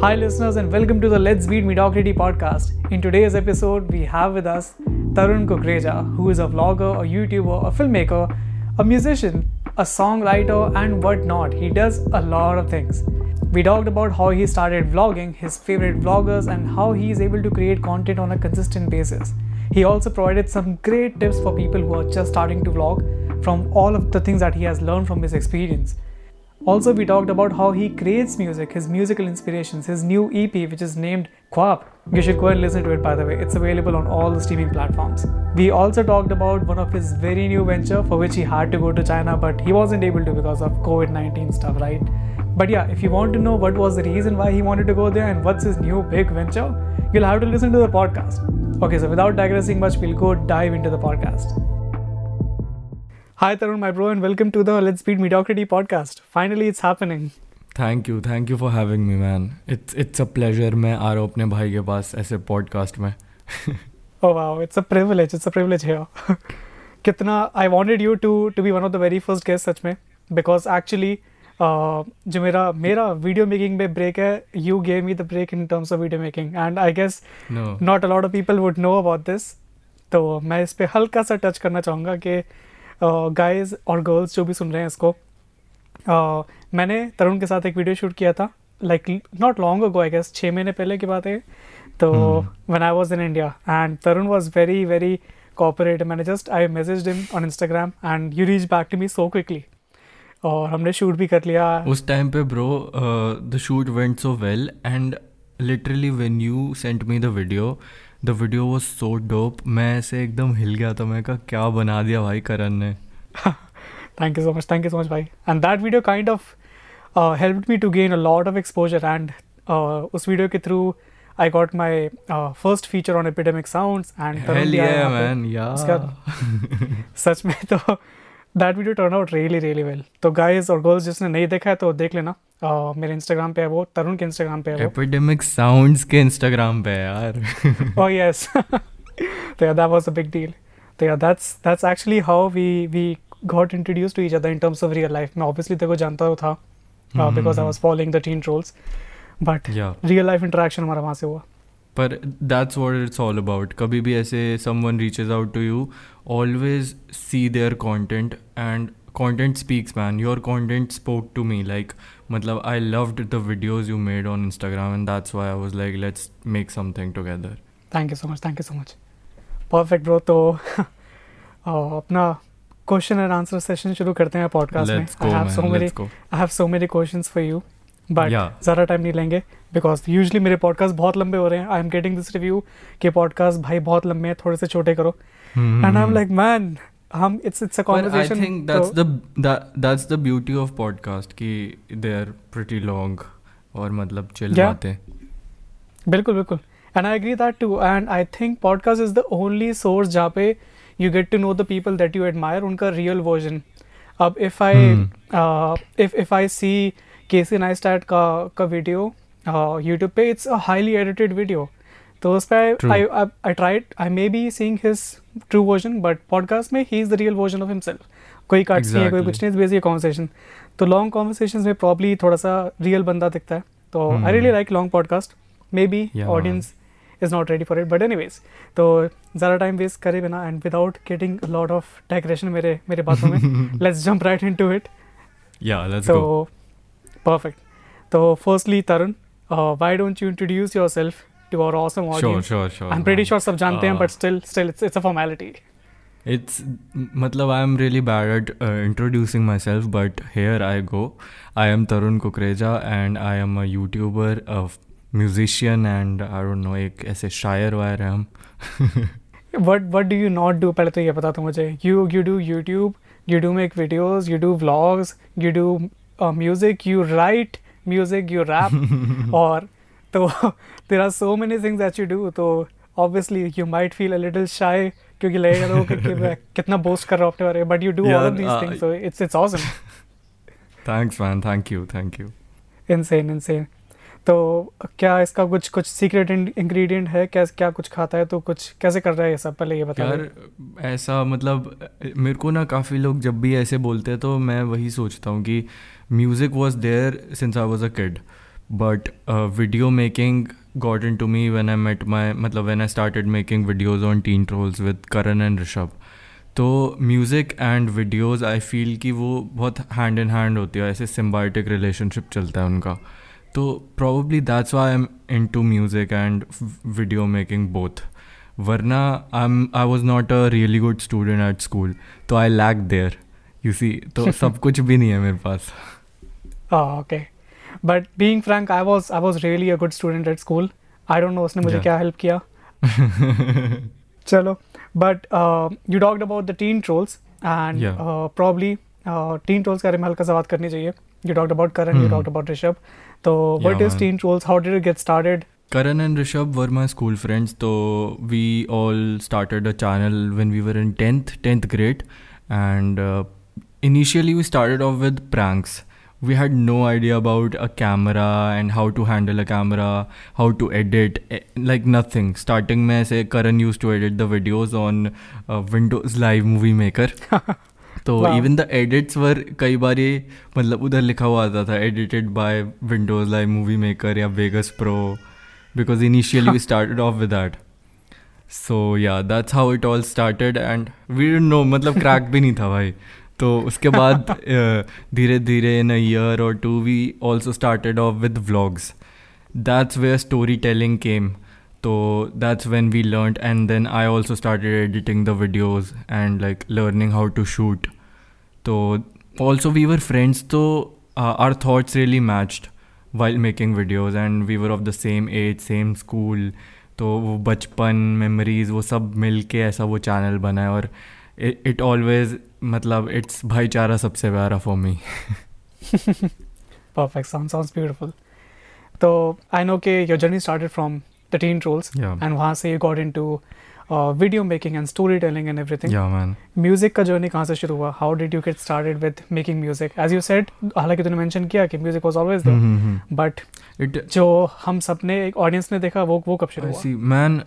Hi, listeners, and welcome to the Let's Beat Mediocrity podcast. In today's episode, we have with us Tarun Kukreja, who is a vlogger, a YouTuber, a filmmaker, a musician, a songwriter, and whatnot. He does a lot of things. We talked about how he started vlogging, his favorite vloggers, and how he is able to create content on a consistent basis. He also provided some great tips for people who are just starting to vlog from all of the things that he has learned from his experience. Also, we talked about how he creates music, his musical inspirations, his new EP, which is named Quap. You should go and listen to it, by the way. It's available on all the streaming platforms. We also talked about one of his very new venture for which he had to go to China, but he wasn't able to because of COVID-19 stuff, right? But yeah, if you want to know what was the reason why he wanted to go there and what's his new big venture, you'll have to listen to the podcast. Okay, so without digressing much, we'll go dive into the podcast. Hi, Tarun, my bro, and welcome to the Let's Beat Mediocrity podcast. Finally, it's happening. Thank you thank you for having me man it's it's a pleasure मैं आ रहा हूँ अपने भाई के पास ऐसे podcast में Oh wow, it's a privilege. It's a privilege here. कितना I wanted you to to be one of the very first guests सच में because actually uh, जो मेरा मेरा वीडियो मेकिंग में ब्रेक है you gave me the break in terms of video making and I guess no not a lot of people would know about this तो मैं इस पे हल्का सा टच करना चाहूँगा कि गाइस और गर्ल्स जो भी सुन रहे हैं इसको uh, मैंने तरुण के साथ एक वीडियो शूट किया था like not long ago I guess छः महीने पहले की बात है तो one I was in India and Tarun was very very cooperative मैंने just I message him on Instagram and you reach back to me so quickly और हमने शूट भी कर लिया। उस टाइम पे bro the shoot went so well and literally when you sent me the video the video was so dope मैं ऐसे एकदम हिल गया था। मैं कहा क्या बना दिया भाई करण ने? Thank you so much thank you so much भाई and that video kind of help me to gain a lot of exposure and उस वीडियो के through I got my first feature on Epidemic Sound सच में तो that video turn out really really well तो guys और girls जिसने नहीं देखा है तो देख लेना। uh, मेरे इंस्टाग्राम पे है वो तरुण के इंस्टाग्राम पे है एपिडेमिक साउंड्स के इंस्टाग्राम पे यार। oh, ओह यस तो yeah that was a big deal तो yeah that's that's actually how we we got introduce to each other in terms of real life मैं ऑब्वियसली देखो जानता तो था because I was following the Teen Trolls but real life interaction हमारा वहाँ से हुआ। पर that's what it's all about कभी भी ऐसे someone reaches out to you always see their content and content speaks man your content spoke to me like मतलब I loved the videos you made on Instagram and that's why I was like let's make something together thank you so much thank you so much perfect bro तो अपना question and answer session शुरू करते हैं podcast में. I have so many let's I have so many questions for you but ज़्यादा time नहीं लेंगे because usually मेरे पॉडकास्ट बहुत लंबे हो रहे हैं. I am getting this review कि पॉडकास्ट भाई बहुत लंबे हैं थोड़े से छोटे करो. Hmm. I am like man हम it's it's a But I conversation think that's the that that's the beauty of podcast कि they are pretty long और मतलब chill Yeah. बातें बिल्कुल बिल्कुल and I agree that too and I think podcast is the only source जहाँ पे you get to know the people that you admire उनका real version अब if I. If if I see Casey Neistat का का video YouTube पे it's a highly edited video तो उस पर I I tried I may be seeing his true version but podcast में ही is the real version of himself कोई cuts नहीं है कोई कुछ नहीं इज़ बेसिक कॉन्वर्सेशन तो लॉन्ग कॉन्वर्सेशन में प्रॉब्ली थोड़ा सा रियल बंदा दिखता है। तो I really. Like long podcast may be audience is not ready for it but anyways तो ज़्यादा टाइम वेस्ट करे बिना and without getting lot of decoration मेरे मेरे बातों में let's jump right in to it yeah perfect तो firstly Tarun why don't you introduce your yourself? To our awesome audience sure sure sure. i'm pretty sure सब जानते हैं Uh, but still still it's it's a formality It's matlab I am really bad at uh, introducing myself, but here I go. I am Tarun Kukreja and I am a YouTuber, a musician, and I don't know एक ऐसे शायर wire है हम what what do you not do पहले तो ये बता तू मुझे you you do YouTube you do make videos you do vlogs you do uh, music you write music you rap और तो there are so many things that you do तो obviously you might feel a little shy क्योंकि लगेगा लोगों को मैं कितना boast कर रहा हूँ but you do all of things it's it's awesome thanks man thank you thank you insane insane तो क्या इसका कुछ कुछ सीक्रेट इंग्रेडिएंट है? क्या क्या कुछ खाता है? तो कुछ कैसे कर रहा है ये सब? पहले ये बता यार ऐसा मतलब मेरे को ना काफ़ी लोग जब भी ऐसे बोलते हैं तो मैं वही सोचता हूँ कि music was there since I was a kid but uh, video making got into me when I met my मतलब when I started making videos on teen trolls with Karan and Rishabh. तो music and videos I feel कि वो बहुत hand in hand होती है ऐसे symbiotic relationship चलता है उनका। तो probably that's why I am in to music and video making both वरना I am I was not a really good student at school तो I lack there you see तो सब कुछ भी नहीं है मेरे पास। Okay but being frank I was I was really a good student at school I don't know उसने मुझे Yeah. क्या हेल्प किया चलो but you talked about the Teen Trolls and Yeah. Probably Teen Trolls के बारे में हल्का सा बात करनी चाहिए you talked about Karan you Hmm. Talked about Rishabh तो what Yeah, is man. Teen Trolls how did it get started Karan and Rishabh were my school friends, so we all started a channel when we were in 10th, 10th grade. And uh, initially, we started off with pranks. We had no idea about a camera and how to handle a camera, how to edit, eh, like nothing. Starting में say Karan used to edit the videos on uh, Windows Live Movie Maker. तो even the edits were कई बार ये मतलब उधर लिखा हुआ आता था edited by Windows Live Movie Maker या Vegas Pro because initially we started off with that so yeah that's how it all started and we didn't know मतलब क्रैक भी नहीं था भाई तो उसके बाद धीरे धीरे इन अ ईयर और two we also started off with vlogs that's way where story telling came तो that's when we learn and then I also started editing the videos and like learning how to shoot तो also we were friends तो our thoughts really matched while making videos and we were of the same age same school तो वो बचपन memories वो सब मिल के ऐसा वो चैनल बनाए और इट ऑलवेज मतलब इट्स भाईचारा सबसे प्यारा for me perfect sound sounds beautiful तो आई नो के your journey started from the teen rolls and वहाँ से you got into video making and story telling and everything yeah man music का journey कहाँ से शुरू हुआ? How did you get started with making music as you said हालाँकि तूने mention किया कि music was always there but it जो हम सबने एक ऑडियंस ने देखा वो वो कब शुरू हुआ? See man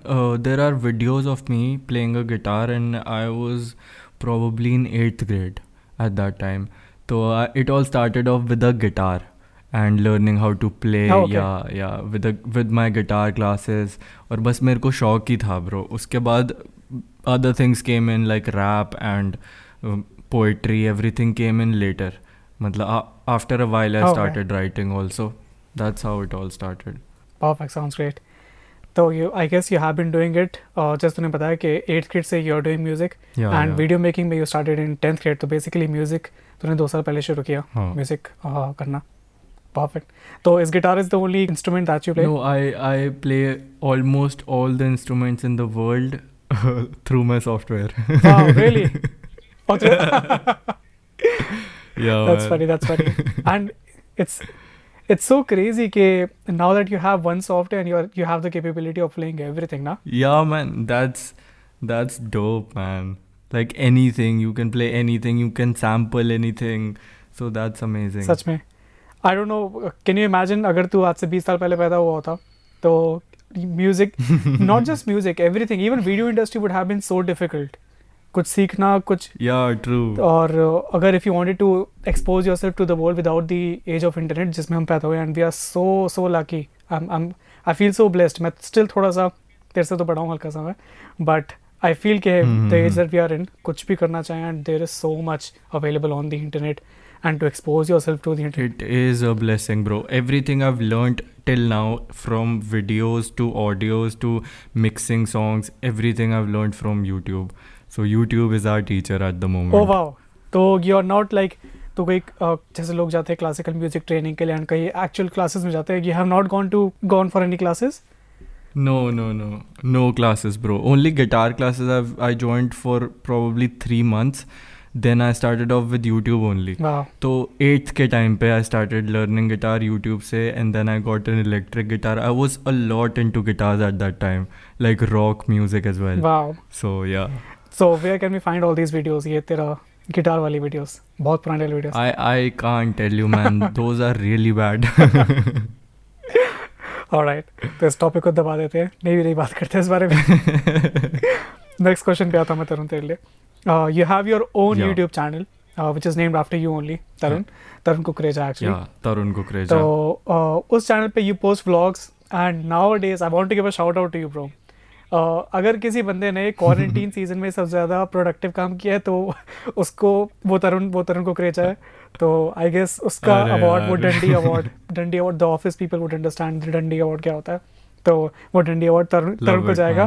there are videos of me playing a guitar and I was probably in eighth grade at that time. So uh, it all started off with a guitar and learning how to play. Oh, okay. Yeah, yeah, with the with my guitar classes. और बस मेरे को शौक ही था bro. उसके बाद other things came in like rap and um, poetry. Everything came in later. मतलब a- after a while I Okay. started writing also. That's how it all started. Perfect. तो you I guess you have been doing it और just तुमने बताया कि eight grade से you are doing music and video making में you started in tenth grade तो basically music तुमने दो साल पहले शुरू किया. म्यूज़िक करना. परफेक्ट तो इस guitar is the only instrument that you play no I I play almost all the instruments in the world through my software wow really yeah that's funny that's funny and it's it's so crazy ke now that you have one software and you are you have the capability of playing everything na Yeah, man. That's that's dope, man. Like anything, you can play anything. You can sample anything. So that's amazing. सच में I don't know can you imagine अगर तू आज से 20 साल पहले पैदा हुआ होता तो music not just music everything even video industry would have been so difficult कुछ सीखना कुछ yeah, true. और अगर if you wanted to expose yourself to the world without the age of internet जिसमें हम पैदा हुए and we are so so lucky I feel so blessed मैं स्टिल थोड़ा सा तेरे से तो बड़ा हूँ हल्का सा मैं बट आई फील के the age that we are in कुछ भी करना चाहें and there is so much available on the internet and to expose yourself to the internet It is a blessing, bro. Everything I've learned till now, from videos to audios to mixing songs, everything I've learned from YouTube. So YouTube is our teacher at the moment. Oh wow तो you are not like तो कोई जैसे लोग जाते हैं classical music training के लिए and कई एक्चुअल क्लासेस में जाते हैं you have not gone to gone for any classes No, no, no, no classes, bro. Only guitar classes. I've I joined for probably three months. Then I started off with YouTube only. Wow तो eighth के time पे I started learning guitar YouTube से and then I got an electric guitar I was a lot into guitars at that time like rock music as well so yeah so where can we find all these videos ये तेरा guitar वाली videos बहुत पुराने videos I I can't tell you, man. Those are really bad. Alright तो इस topic को दबा देते हैं। नहीं भी नहीं बात करते इस बारे में। नेक्स्ट क्वेश्चन पे आता हूँ मैं तरुण तेरे लिए। You have your own. YouTube channel which is named after you only tarun Tarun Kukreja actually Tarun Kukreja. तो uh, उस चैनल पे you post vlogs and nowadays I want to give a shout out to you bro अगर किसी बंदे ने quarantine season में सबसे ज़्यादा प्रोडक्टिव काम किया है तो उसको वो तरुण वो तरुण कुकरेजा है। तो आई गेस उसका अवार्ड वो डंडी अवार्ड डंडी award the office people would understand डंडी अवार्ड क्या होता है। तो वो डंडी अवार्ड तरुण तरुण को जाएगा।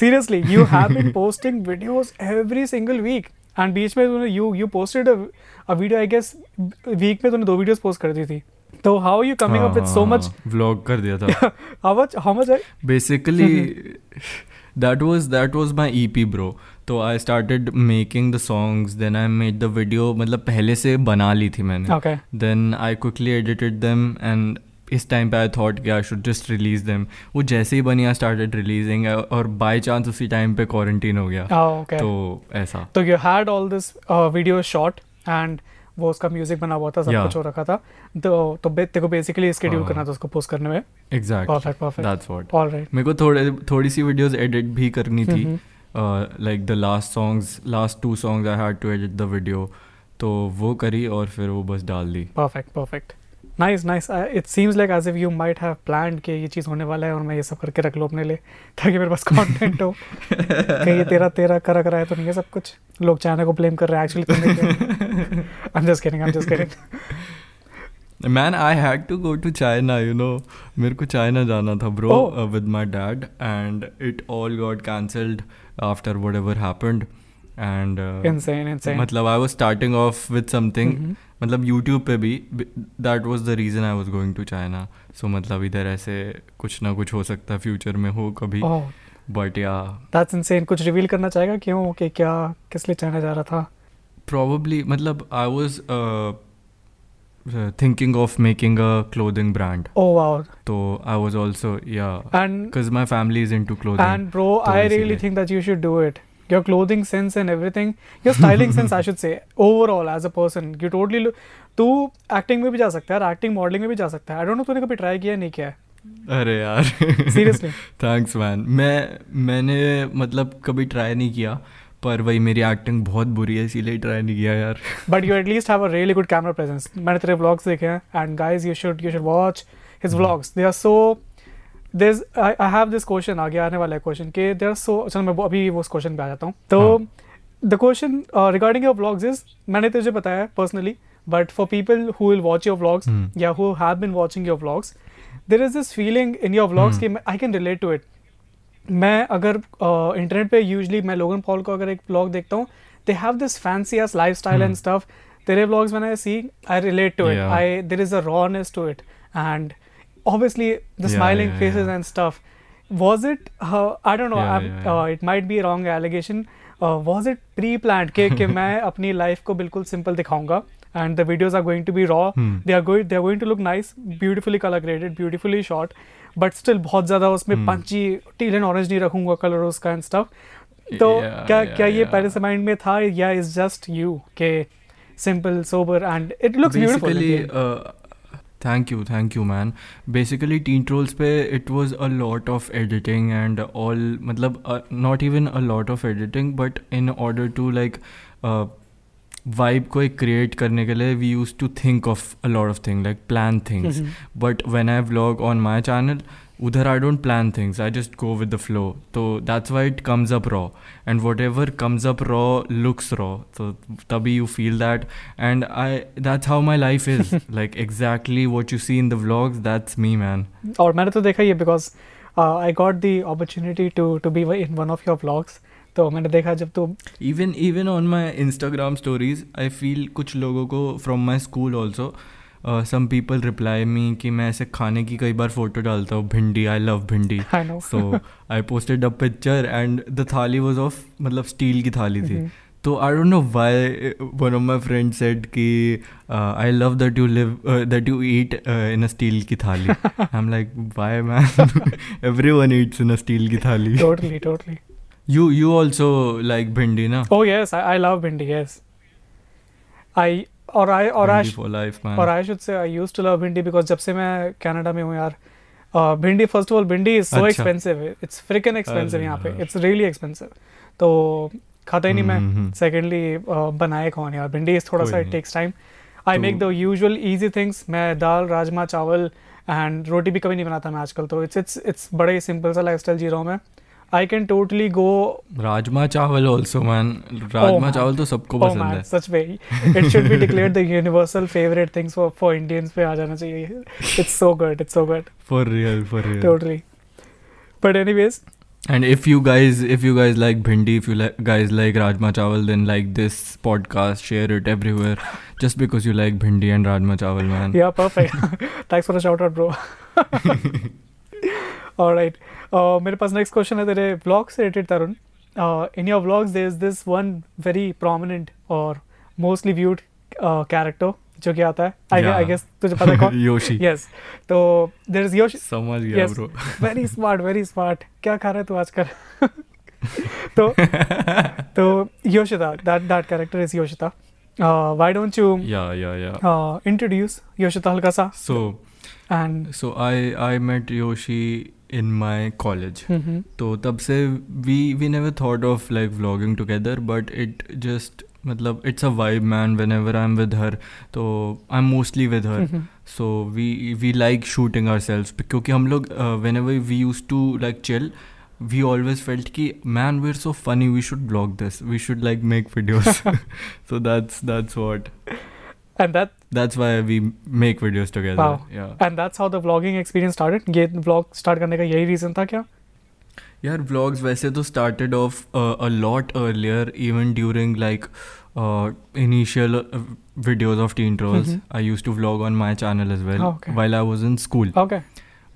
seriously you have been posting videos every single week and बीच में you you posted a, a video I guess में तूने दो videos पोस्ट कर दी थी। तो how you coming up with so much vlog कर दिया था। How much how much basically that was that was my EP bro तो I started making the songs then I made the video मतलब पहले से बना ली थी मैंने। Okay then I quickly edited them and इस टाइम पे I thought I should just release them वो जैसे ही बनी आई स्टार्टेड रिलीजिंग और बाय चांस उसी टाइम पे क्वारंटीन हो गया। तो ऐसा। तो you had all this video shot and वो उसका म्यूज़िक बना हुआ था सब Yeah. कुछ हो रखा था। तो तो तेरे को बेसिकली स्केड्यूल हाँ। करना था उसको पोस्ट करने में। Exact perfect perfect that's what alright मेरे को थोड़े थोड़ी सी वीडियोस एडिट भी करनी थी। Like the last songs last two songs I had to edit the video तो वो करी और फिर वो बस डाल दी। Perfect perfect nice nice it seems like as if you might have planned कि ये चीज़ होने वाला है और मैं ये सब करके रख लूँ अपने लिए ताकि मेरे पास कंटेंट हो। कहीं ये तेरा तेरा करा करा है तो नहीं है सब कुछ। लोग चाइना को ब्लेम कर रहे हैं एक्चुअली तुमने I am just kidding I am just kidding man I had to go to China you know मेरे को चाइना जाना था bro. With my dad and it all got cancelled after whatever happened and insane मतलब I was starting off with something. मतलब YouTube पे भी that was the reason I was going to China so मतलब इधर ऐसे कुछ ना कुछ हो सकता है फ्यूचर में हो कभी। बट या दैट्स इनसेन कुछ रिवील करना चाहेगा क्यों कि क्या किस लिए चाइना जा रहा था? Probably मतलब I was uh, uh, thinking of making a clothing brand. Oh wow so I was also yeah. And because my family is into clothing. And bro, तो I really think that you should do it. Your clothing sense and everything, your styling sense, I should say, overall as a person, you totally look. तू acting में भी जा सकता है acting modelling में भी जा सकता है। आई डोंट नो तूने कभी ट्राई किया नहीं किया? है अरे यार। सीरियसली थैंक्स मैन मैं मैंने मतलब कभी ट्राई नहीं किया पर वही मेरी एक्टिंग बहुत बुरी है इसीलिए ट्राई नहीं किया यार। But you at least have a really good camera presence मैंने तेरे व्लॉग्स देखे हैं and guys you should you should watch his vlogs they are so there I have this question आगे आने वाला है क्वेश्चन के देर सो चलो मैं अभी वो उस क्वेश्चन पे आ जाता हूँ तो। The question regarding your blogs is मैंने तुझे बताया personally but for people who will watch your Hmm. या who have been watching your blogs there is this feeling in your blogs. कि I can relate to it मैं अगर internet पे usually मैं Logan Paul का अगर एक blog देखता हूँ they have this fancy ass lifestyle and. Stuff तेरे blogs when I see I relate to it Yeah. I there is a rawness to it and obviously the Yeah, smiling yeah, faces yeah. and stuff was it uh, I don't know Yeah, I'm, yeah, yeah. Uh, it might be a wrong allegation uh, was it pre-planned कि कि मैं अपनी life को बिल्कुल simple दिखाऊँगा and the videos are going to be raw Hmm. they are going they are going to look nice beautifully color graded beautifully shot but still बहुत ज़्यादा उसमें Hmm. Punchy teal and orange नहीं रखूँगा colour उसका and stuff तो Yeah, क्या yeah, क्या ये yeah. पहले से माइंड में था या इज़ जस्ट यू के simple sober and it looks beautiful thank you thank you man basically teen trolls पे it was a lot of editing and all मतलब not even a lot of editing but in order to like vibe को एक create करने के लिए we use to think of a lot of thing like plan things but when I vlog on my channel उधर I don't plan things I just go with the flow तो that's why it comes up raw and whatever comes up raw looks raw तो तभी you feel that and I that's how my life is like exactly what you see in the blogs that's me man और मैंने तो देखा ये because I got the opportunity to to be in one of your blogs तो मैंने देखा जब तो even even on my Instagram stories I feel कुछ लोगों को from my school also uh, people reply reply me कि मैं ऐसे खाने की कई बार फ़ोटो डालता हूँ bhindi I love bhindi. So I I posted a picture and the thali was of मतलब स्टील की थाली थी। Mm-hmm. तो I don't know why one of my friend said कि I love that you live that you eat in a steel की थाली I am like why man everyone eats in a steel की थाली totally totally you you also like bhindi ना ओह yes I love bhindi yes I और I और I और I should say I used to love bhindi because जब से मैं Canada में हूँ यार uh, bhindi first of all bhindi is so. Expensive it's frickin expensive यहाँ पे. इट्स रियली एक्सपेंसिव तो खाता ही नहीं हम्म, मैं हम्म। सेकेंडली बनाए कौन यार? भिंडी इज़ थोड़ा सा it. Takes time I make the usual easy things मैं दाल राजमा चावल एंड रोटी भी कभी नहीं बनाता मैं आजकल तो. इट्स इट्स इट्स बड़े सिंपल सा लाइफस्टाइल जी रहा हूँ मैं। I can totally go rajma chawal also man rajma man. चावल तो सबको Oh पसंद man, है such way. It should be declared the universal favorite things for for Indians पे आ जाना चाहिए. It's so good. It's so good. For real for real Totally. But anyways, And if you guys, if you guys like bhindi, if you like guys like rajma chawal, then like this podcast, share it everywhere. Just because you like bhindi and rajma chawal, man. yeah, perfect. Thanks for the shout out, bro. All right. Uh, मेरे पास next question है तेरे blog से related Tarun. In your blogs there is this one very prominent और mostly viewed character जो कि आता है. आई आई गेस तुझे पता कौन? योशी यस तो देयर इज़ योशी समझ गया bro very smart very smart क्या खा रहा है तू आजकल? तो तो Yoshita that that character is Yoshita why don't you yeah yeah yeah introduce Yoshita हल्का सा so and so I I met Yoshi in my college तो तब से we we never thought of like vlogging together but it just मतलब it's a vibe man whenever I am with her तो I am mostly with her so we we like shooting our self क्योंकि हम लोग whenever we use to like chill we always felt कि man we are so funny we should vlog this we should like make videos so that's that's what and that that's why we make videos together Wow. yeah and that's how the vlogging experience started ये vlog start करने का यही reason था क्या यार vlogs वैसे तो started off uh, a lot earlier even during like uh, initial uh, videos of teen trolls Mhm. I used to vlog on my channel as well Oh, okay. while I was in school okay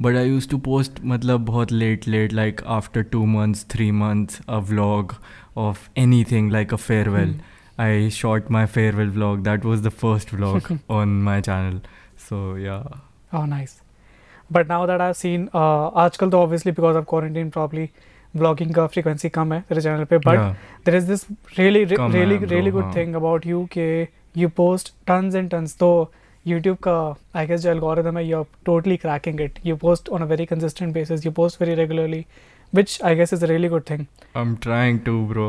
But I used to post मतलब बहुत late late like after two months three months a vlog of anything like a farewell. Hmm. I shot my farewell vlog. That was the first vlog on my channel. So yeah. oh nice but now that I've seen uh, आजकल तो obviously because of quarantine probably vlogging का frequency कम है तेरे channel पे but yeah. there is this really re- Come really bro, really good हाँ. thing about you कि you post tons and tons तो YouTube का I guess जो algorithm है you're totally cracking it you post on a very consistent basis you post very regularly which I guess is a really good thing I'm trying to, bro.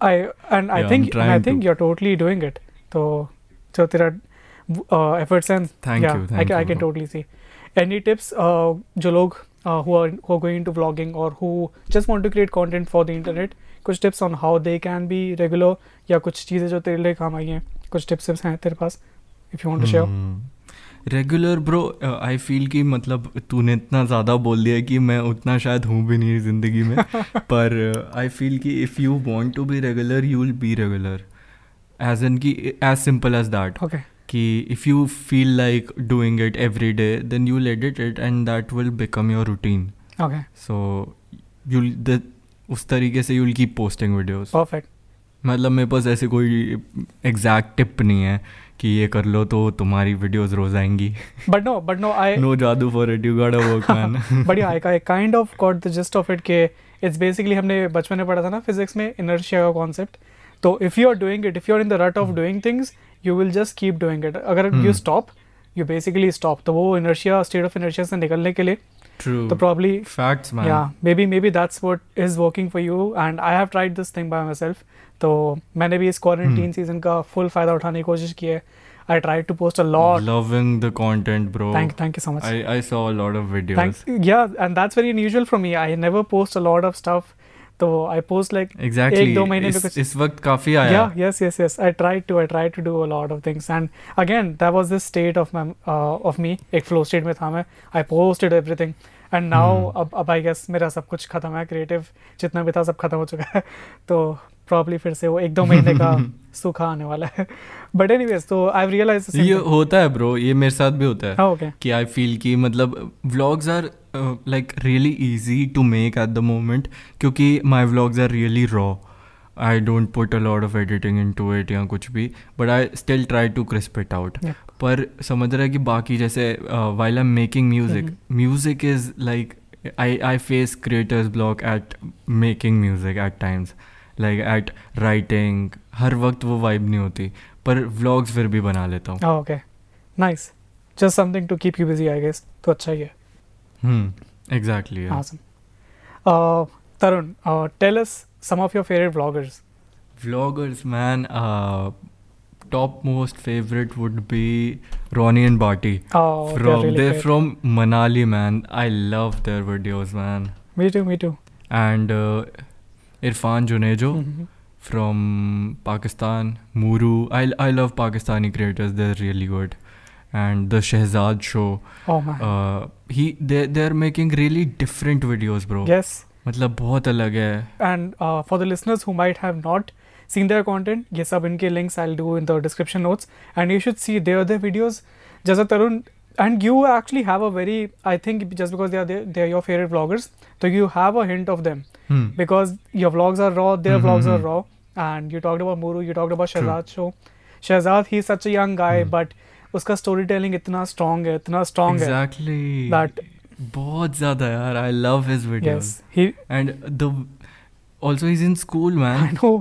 I and I Yeah, think and I think to. you're totally doing it तो जो तेरा uh, efforts and Thank yeah you. Thank I can, I can totally see any tips uh, जो लोग uh, who are who are going into vlogging or who just want to create content for the internet कुछ tips on how they can be regular या कुछ चीज़ें जो तेरे लिए काम आई हैं कुछ tips tips हैं तेरे पास if you want to share regular bro I feel कि मतलब तूने इतना ज़्यादा बोल दिया कि मैं उतना शायद हूँ भी नहीं ज़िंदगी में पर uh, आई फील कि if you want to be regular you will be regular as an की as simple as that okay कि if you feel like doing it every day then you edit it it and that will become your routine okay so you उस तरीके से you will keep posting videos perfect मतलब मेरे पास ऐसे कोई exact tip नहीं है कि ये कर लो तो तुम्हारी वीडियोस रोज आएँगी। But no but no I no जादू for it you got a work man but you I का एक kind of got the gist of it के इट्स बेसिकली हमने बचपन में पढ़ा था ना फिजिक्स में इनर्शिया का कॉन्सेप्ट तो if you are doing it if you are in the rut of doing things you will just keep doing it अगर you stop you basically stop तो वो इनर्शिया स्टेट ऑफ़ इनर्शिया से निकलने के लिए true So probably facts, man. yeah maybe maybe that's what is working for you and I have tried this thing by myself तो मैंने भी इस क्वारंटीन Hmm. सीज़न का फुल फ़ायदा उठाने की कोशिश की है I tried to post a lot loving the content bro thank thank you so much I I saw a lot of videos Thanks. Yeah, and that's very unusual for me. I never post a lot of stuff. तो I post like एक दो महीने में कुछ इस वक्त काफ़ी आया। Yes yes yes I tried to I tried to do a lot of things and again that was the state of my of me एक फ्लो स्टेट में था मैं। I posted everything and now अब अब I guess मेरा सब कुछ खत्म है। क्रिएटिव जितना भी था सब खत्म हो चुका है। तो probably फिर से वो एक दो महीने का सूखा आने वाला है. But anyways, तो I've realized the same ये होता है ब्रो ये मेरे साथ भी होता है हाँ, okay. कि आई फील कि मतलब vlogs are like really easy to make at the moment क्योंकि my vlogs are really raw I don't put a lot of editing into it या कुछ भी but I still try to crisp it out. पर समझ रहा है कि बाकी जैसे while I am making music. Music is like I I face creators block at making music at times like at writing हर वक्त वो वाइब नहीं होती पर व्लॉग्स फिर भी बना लेता हूँ। Okay nice just something to keep you busy I guess तो अच्छा ही है। हम्म exactly Tarun tell some of your favourite vloggers vloggers man top most favourite would be Ronny and Barty from there from Manali man I love their videos man me too me too and Irfan Junejo from Pakistan मूरू I I love Pakistani creators they really good and the Shahzad show he they are making really different videos bro yes मतलब बहुत अलग है। And for the listeners who might have not seen their content ये सब इनके links I will do in the description notes and you should see their their videos जैसा Tarun and you actually have a very I think just because they are they, they are your favorite vloggers, so you have a hint of them Hmm. because your vlogs are raw, their Mhm, vlogs are mhm. raw. And you talked about Muru, you talked about True. Shahzad show. Shahzad, he's such a young guy, Hmm. but उसका storytelling इतना strong है, इतना strong है. Exactly. That बहुत ज़्यादा यार. I love his videos. yes, he And the also he's in school, I man. know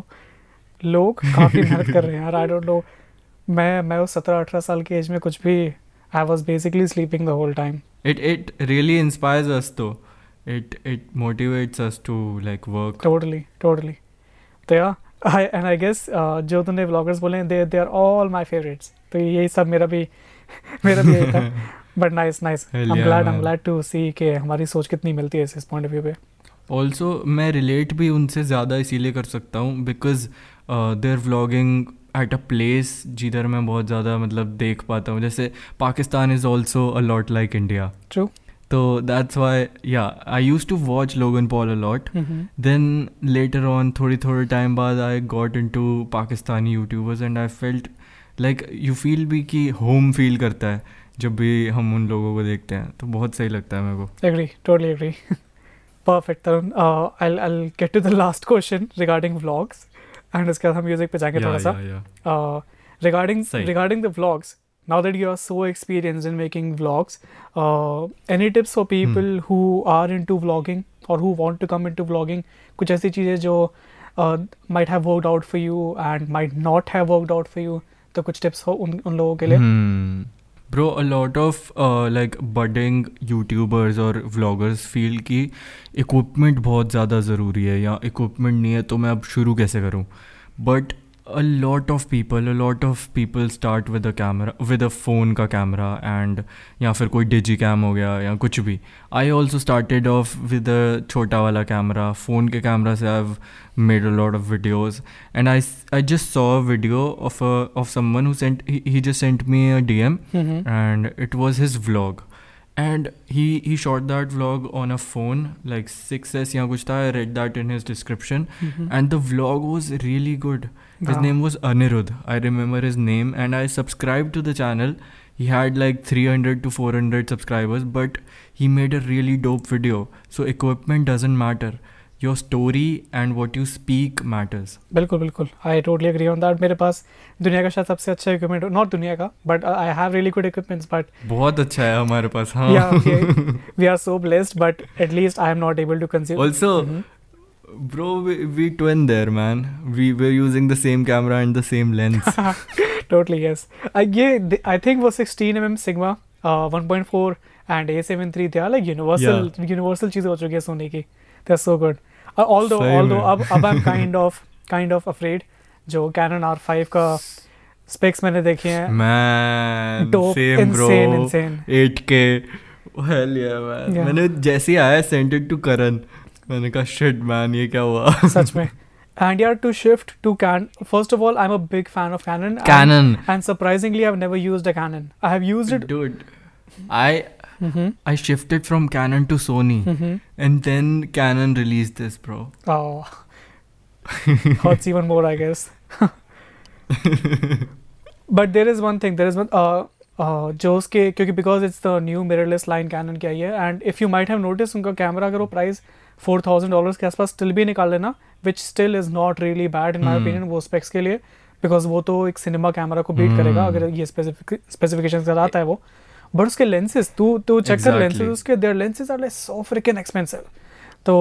लोग काफी मेहनत कर रहे हैं यार आई डोंट नो मैं मैं उस सत्रह अठारह साल की एज में कुछ भी I was basically sleeping the whole time It it really inspires us though. It it motivates us to like work. Totally totally तो yeah I and I guess जो तूने व्लॉगर्स बोले they they are all my favourites तो यही सब मेरा भी मेरा भी यही था but nice nice I Hell am yeah, glad I am man. Glad to see कि हमारी सोच कितनी मिलती है इस पॉइंट ऑफ़ व्यू पे ऑल्सो मैं रिलेट भी उनसे ज़्यादा इसीलिए कर सकता हूँ because there vlogging at a place जिधर मैं बहुत ज़्यादा मतलब देख पाता हूँ। जैसे Pakistan is also a lot like India True. तो that's why yeah I use to watch Logan Paul a lot then later on थोड़ी थोड़े टाइम बाद I got into Pakistani YouTubers and I felt like you feel भी कि home feel करता है जब भी हम उन लोगों को देखते हैं। तो बहुत सही लगता है मेरे को। Agree. Totally agree. Perfect. Tarun. uh, I'll I'll get to the last question regarding vlogs. And उसके बाद हम म्यूज़िक पे जाएँगे थोड़ा सा। Regarding regarding the vlogs now that you are so experience in making vlogs any tips for people who are into vlogging और who want to come into vlogging कुछ ऐसी चीज़ें जो might have worked out for you and might not have worked out for you तो कुछ tips हो उन उन लोगों के लिए. Hmm. Bro a lot of like budding YouTubers और व्लागर्स फील कि इक्विपमेंट बहुत ज़्यादा ज़रूरी है या इक्विपमेंट नहीं है तो मैं अब शुरू कैसे करूँ? But a lot of people a lot of people start with a camera with a phone का camera and या फिर कोई digicam हो गया या कुछ भी I also started off with a छोटा वाला camera phone के camera से I've made a lot of videos and I, s- I just saw a video of a of someone who sent he, he just sent me a DM hmm and it was his vlog and he he shot that vlog on a phone like 6s ya i read that in his description. Mm-hmm. And the vlog was really good. His name was anirudh. I remember his name and i subscribed to the channel. He had like 300 to 400 subscribers but he made a really dope video. So equipment doesn't matter. Your story and what you speak matters बिल्कुल बिल्कुल I totally agree on that मेरे पास दुनिया का शायद सबसे अच्छा equipment not दुनिया का but I have really good equipments but बहुत अच्छा है हमारे पास हाँ we are so blessed but at least I am not able to conceive also bro we, we twin there man we were using the same camera and the same lens totally, totally yes ये I think वो 16 mm Sigma 1.4 and A73 they are like universal yeah. universal चीज़ें हो चुकी है सोनी की they are so good uh, although although। अब अब I'm kind of kind of afraid जो Canon R5 का specs मैंने देखे हैं man dope insane insane 8k hell yeah man मैंने जैसे आया sent it to Karan मैंने कहा shit man ये क्या हुआ सच में and yeah to shift to can first of all i'm a big fan of canon canon and- and, surprisingly i've never used a canon i have used it dude I Mhm, I shifted from Canon to Sony mhm. and then Canon released this bro oh hurts even more i guess but there is one thing there is one uh uh, जो उसके क्योंकि because it's the new mirrorless line Canon की आई है and if you might have notice उनका camera अगर वो price four thousand dollars के आसपास स्टिल भी निकाल लेना which still is not really bad in my. Opinion वो स्पेक्स के लिए बिकॉज़ वो तो एक सिनेमा कैमरा को बीट करेगा. अगर ये स्पेसिफिकेशन के साथ आता है वो बट उसके लेंसेज तू तू चेक कर लेंसेज उसके their lenses are like so freaking expensive तो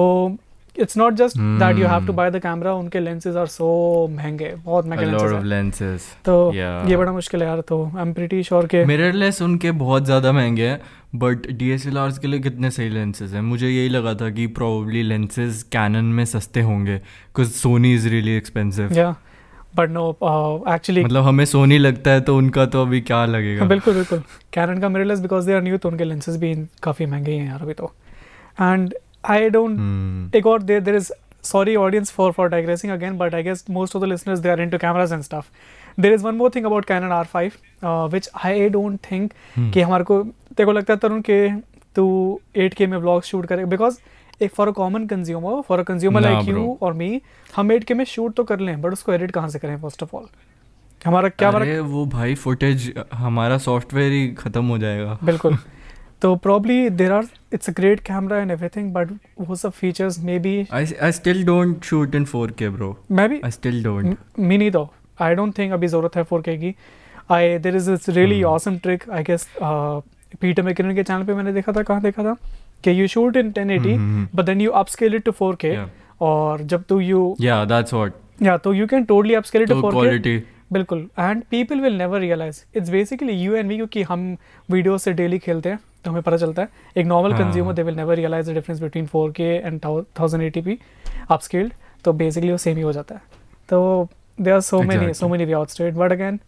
it's not just that you have to. Buy the camera उनके लेंसेज आर सो महँगे बहुत महँगे लेंसेज तो yeah. ये बड़ा मुश्किल है यार तो आई एम प्रीटी श्योर के मिररलेस उनके बहुत ज़्यादा महँगे हैं but D S L Rs के लिए कितने सही लेंसेज हैं? मुझे यही लगा था कि प्रोबेबली लेंसेज कैनन में सस्ते होंगे because Sony is really expensive but no actually मतलब हमें सोनी लगता है तो उनका तो अभी क्या लगेगा? बिल्कुल बिल्कुल। कैनन का mirrorless because they are new तो उनके लेंसेज भी काफ़ी महँगे हैं यार अभी तो। And I don't take out there there is sorry audience for for digressing again but I guess most of the listeners they into cameras and stuff there is one more thing about Canon R five which I don't think कि हमारे को देखो लगता है तरुण के तू eight K में blog shoot करे? बिकॉज़ एक for a common consumer for a consumer like you और मी हम 8k में शूट तो कर लें बट उसको एडिट कहाँ से करें फ़र्स्ट ऑफ़ ऑल हमारा क्या हमारा वो भाई फुटेज हमारा सॉफ्टवेयर ही खत्म हो जाएगा। बिल्कुल। तो probably there are it's a great camera and everything but वो सब features may be I I still don't shoot in 4K bro. मैं भी I still don't. मी नहीं तो आई डोंट थिंक अभी ज़रूरत है 4K की। I there is it's really. Awesome trick I guess Peter McKinnon के चैनल पे मैंने देखा था कहाँ देखा था? कि you shoot in 1080 Mhm. But then you upscale it to 4K और जब तू यू yeah that's what. या तो you can totally upscale it to तो 4K quality. बिल्कुल. And people will never realise it's basically you and me क्योंकि हम video से डेली खेलते हैं तो हमें पता चलता है. एक normal. Consumer they will never realise the difference between 4K and 1080p upscaled तो बेसिकली वो सेम ही हो जाता है. तो they are so many so. Many way out state but again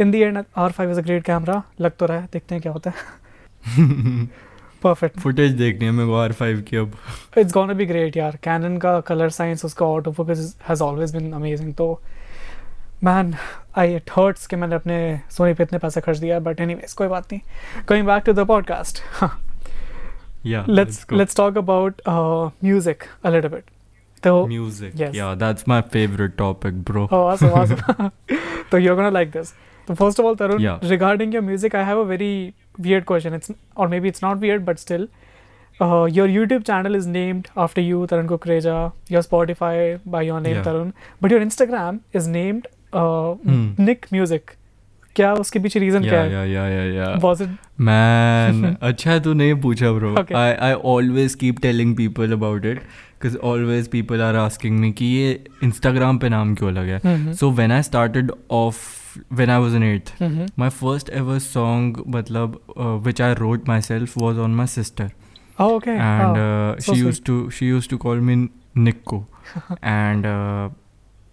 in the end R five is a great camera लग तो रहा है. देखते हैं क्या होता है. परफेक्ट फुटेज देखनी है मेरे को R5 की अब। इट्स गोना बी ग्रेट यार। कैनन का कलर साइंस उसका autofocus has always been amazing तो मैन आई इट हर्ट्स कि मैंने अपने सोनी पे इतने पैसे खर्च दिया बट एनीवेज कोई बात नहीं। Going back to the podcast let's let's talk about music a little bit तो yeah that's my favorite topic bro. Oh, awesome, awesome. so you're gonna like this. So first of all, Tarun, Yeah. regarding your music, I have a very weird question. It's or maybe it's not weird, but still, uh, your YouTube channel is named after you, Tarun Kukreja. Your Spotify by your name, Yeah. Tarun. But your Instagram is named uh, Hmm. Nick Music. क्या उसके पीछे reason क्या है yeah yeah yeah yeah Was it Man, अच्छा तू नहीं पूछा bro. Okay. I I always keep telling people about it because always people are asking me कि ये Instagram पे नाम क्यों लगा है. Mhm. So when I started off when I was in eighth, Mhm. my first ever song मतलब uh, which I wrote myself was on my sister Oh, okay. and oh. uh, so she sweet. used to she used to call me Nikko and uh,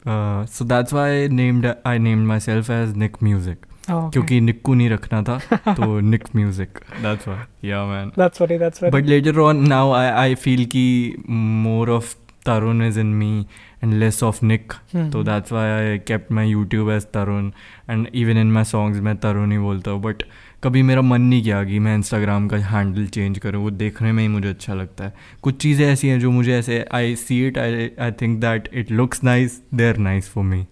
uh, so that's why I named I named myself as Nick Music. oh, okay. क्योंकि निक्कू नहीं रखना था तो निक music that's why yeah man That's funny. That's funny. But later on now I I feel कि more of Tarun is in me and less of Nick Mhm. तो that's why I kept my YouTube as Tarun and even in my songs मैं तरुण ही बोलता हूँ. But कभी मेरा मन नहीं किया कि मैं इंस्टाग्राम का हैंडल चेंज करूँ. वो देखने में ही मुझे अच्छा लगता है. कुछ चीज़ें ऐसी हैं जो मुझे ऐसे I see it I I think that it looks nice they are nice for me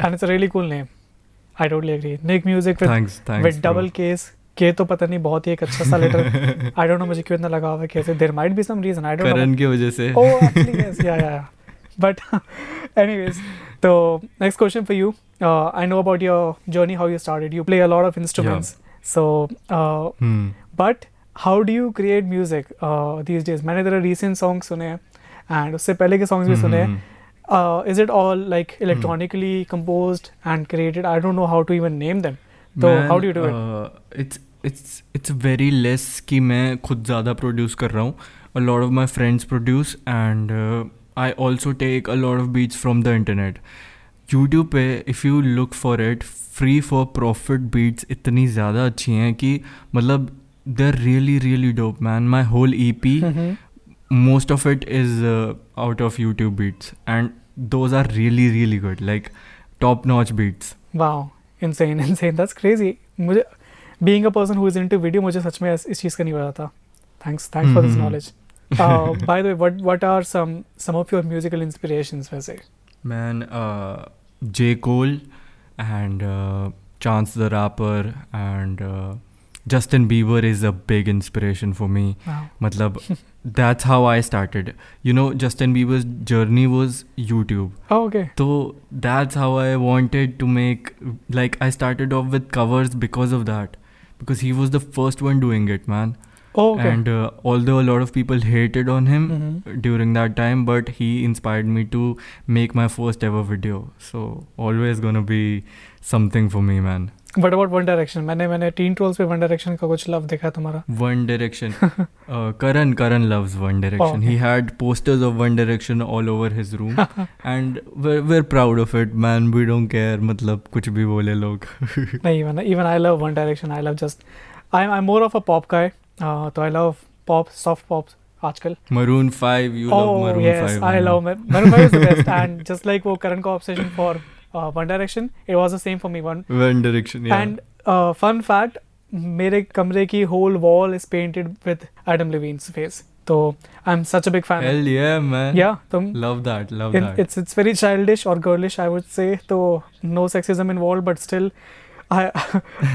and it's a really cool name. I totally agree. Nick Music with thanks thanks with double case के तो पता नहीं बहुत ही एक अच्छा सा letter I don't know मुझे क्यों इतना लगा हुआ है कैसे। There might be some reason I don't know Karan की वजह से। ओह actually yes yeah yeah but anyways तो next question for you I know about your journey how you started you play a lot of instruments so but how do you create music these days मैंने तेरा recent song सुने हैं and उससे पहले के songs भी सुने हैं। Is it all like electronically composed and created I don't know how to even name them तो how do do it's it's it's very less कि मैं खुद ज़्यादा प्रोड्यूस कर रहा हूँ। A lot of my friends produce and I also take a lot of beats from the internet YouTube पे if you look for it free for profit beats इतनी ज़्यादा अच्छी हैं कि मतलब they really really dope man my whole E P most of it is out of YouTube beats and those are really really good like top notch beats वाह insane insane that's crazy मुझे being a person who is into video मुझे सच में इस चीज़ का नहीं पता था. Thanks thanks for this knowledge by the way what what are some some of your musical inspirations वैसे? Man J Cole and Chance the Rapper and Justin Bieber is a big inspiration for me. wow Matlab, that's how I started. You know, Justin Bieber's journey was YouTube. oh okay So that's how I wanted to make, like, I started off with covers because of that. Because he was the first one doing it, man. oh okay And uh, although a lot of people hated on him, Mhm. during that time but he inspired me to make my first ever video so always gonna be something for me man but about One Direction मैंने मैंने teen trolls पे One Direction का कुछ love देखा तुम्हारा One Direction. uh, Karan Karan loves One Direction. okay. He had posters of One Direction all over his room, and we're we're proud of it, man. We don't care. मतलब कुछ भी बोले लोग. नहीं even even I love One Direction. I love just I'm I'm more of a pop guy. Uh, so I love pop, soft pops. आजकल Maroon Five. You love oh Maroon yes, Five. I man. love Mar- Maroon Five is the best. And just like वो करण का obsession for uh, One Direction, it was the same for me. One One Direction. Yeah. and uh, fun fact, मेरे कमरे की whole wall is painted with Adam Levine's face. So I'm such a big fan. Hell yeah, man. yeah, तुम Love that. Love it, that. it's it's very childish or girlish I would say तो no sexism involved but still I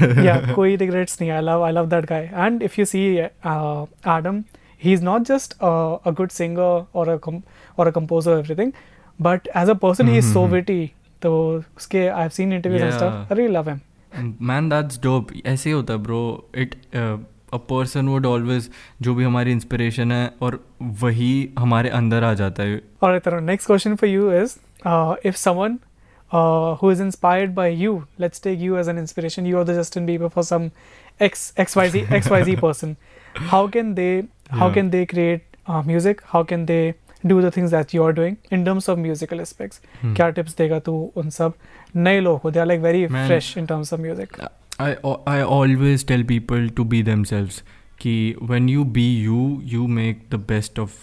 yeah कोई regrets नहीं I love I love that guy and if you see uh, Adam he's not just uh, a good singer or a com- or a composer everything but as a person he is so Mhm. witty तो उसके I have seen interviews and stuff I really love him man that's dope ऐसे होता है bro it a person would always जो भी हमारी inspiration है और वही हमारे अंदर आ जाता है। और इतना next question for you is if someone who is inspired by you let's take you as an inspiration you are the Justin Bieber for some X X Y Z X Y Z person how can they how can they create music how can they do the things that you are doing in terms of musical aspects? Hmm. क्या tips देगा तू उन सब नए लोगों को? They are like very Man. fresh in terms of music. I, I always tell people to be themselves कि when you be you you make the best of